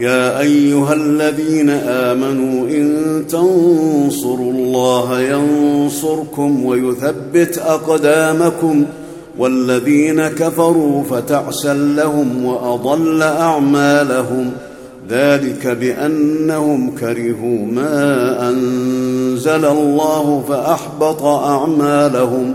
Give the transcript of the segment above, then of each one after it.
يا أيها الذين آمنوا إن تنصروا الله ينصركم ويثبت أقدامكم والذين كفروا فتعسا لهم وأضل أعمالهم ذلك بأنهم كرهوا ما أنزل الله فأحبط أعمالهم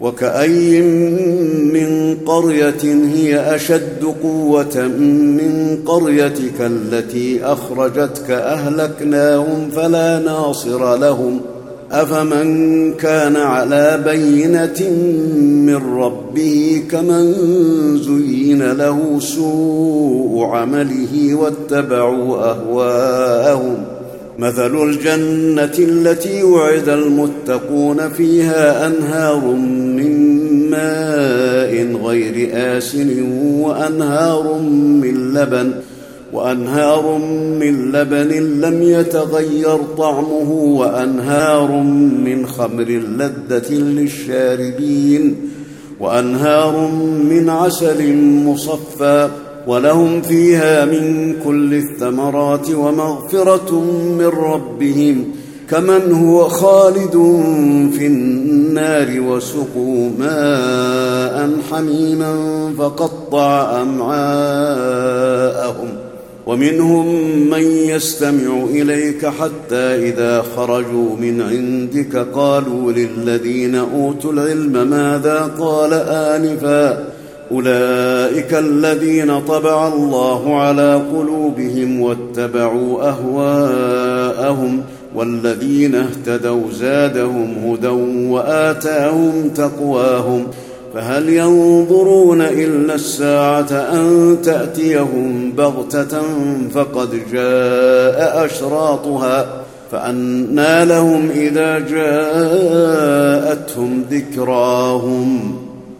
وكأي من قرية هي أشد قوة من قريتك التي أخرجتك أهلكناهم فلا ناصر لهم أفمن كان على بينة من ربه كمن زين له سوء عمله واتبعوا أهواءهم ۖ مثل الجنة التي وعد المتقون فيها أنهار من ماء غير آسن وأنهار من لبن وأنهار من لبن لم يتغير طعمه وأنهار من خمر لذة للشاربين وأنهار من عسل مصفى ولهم فيها من كل الثمرات ومغفرة من ربهم كمن هو خالد في النار وسقوا ماء حميما فقطع أمعاءهم ومنهم من يستمع إليك حتى إذا خرجوا من عندك قالوا للذين أوتوا العلم ماذا قال آنفا أولئك الذين طبع الله على قلوبهم واتبعوا أهواءهم والذين اهتدوا زادهم هدى وآتاهم تقواهم فهل ينظرون إلا الساعة أن تأتيهم بغتة فقد جاء أشراطها فانى لهم إذا جاءتهم ذكراهم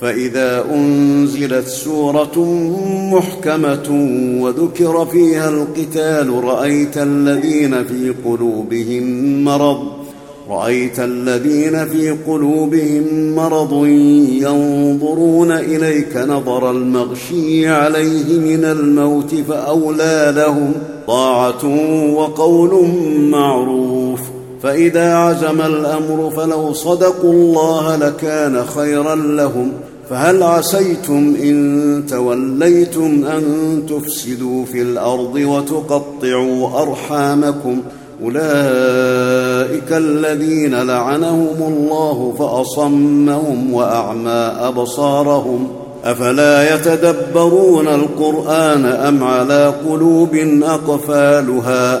فإذا أنزلت سورة محكمة وذكر فيها القتال رأيت الذين في قلوبهم مرض رأيت الذين في قلوبهم مرض ينظرون إليك نظر المغشي عليه من الموت فأولى لهم طاعة وقول معروف. فإذا عزم الأمر فلو صدقوا الله لكان خيرا لهم. فهل عسيتم إن توليتم أن تفسدوا في الأرض وتقطعوا أرحامكم؟ أولئك الذين لعنهم الله فأصمهم وأعمى أبصارهم. أفلا يتدبرون القرآن أم على قلوب أقفالها؟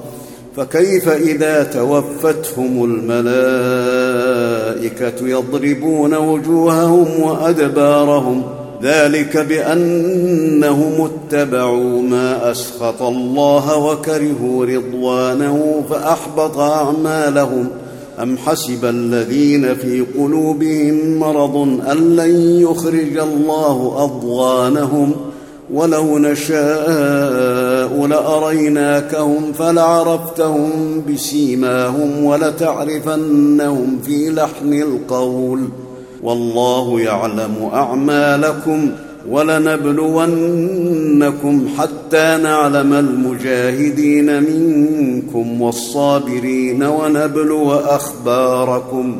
فكيف إذا توفتهم الملائكة يضربون وجوههم وأدبارهم ذلك بأنهم اتبعوا ما أسخط الله وكرهوا رضوانه فأحبط أعمالهم أم حسب الذين في قلوبهم مرض أن لن يخرج الله أضغانهم ولو نشاء لاريناكهم فلعرفتهم بسيماهم ولتعرفنهم في لحن القول. والله يعلم أعمالكم ولنبلونكم حتى نعلم المجاهدين منكم والصابرين ونبلو أخباركم.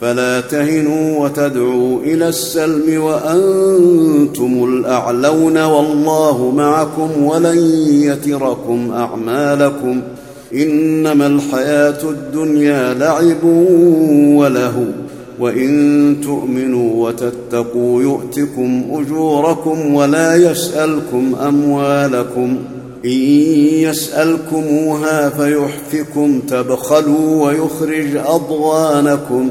فلا تهنوا وتدعوا إلى السلم وأنتم الأعلون والله معكم ولن يتركم أعمالكم إنما الحياة الدنيا لعب وله وإن تؤمنوا وتتقوا يؤتكم أجوركم ولا يسألكم أموالكم إن يسألكموها فيحفكم تبخلوا ويخرج أضغانكم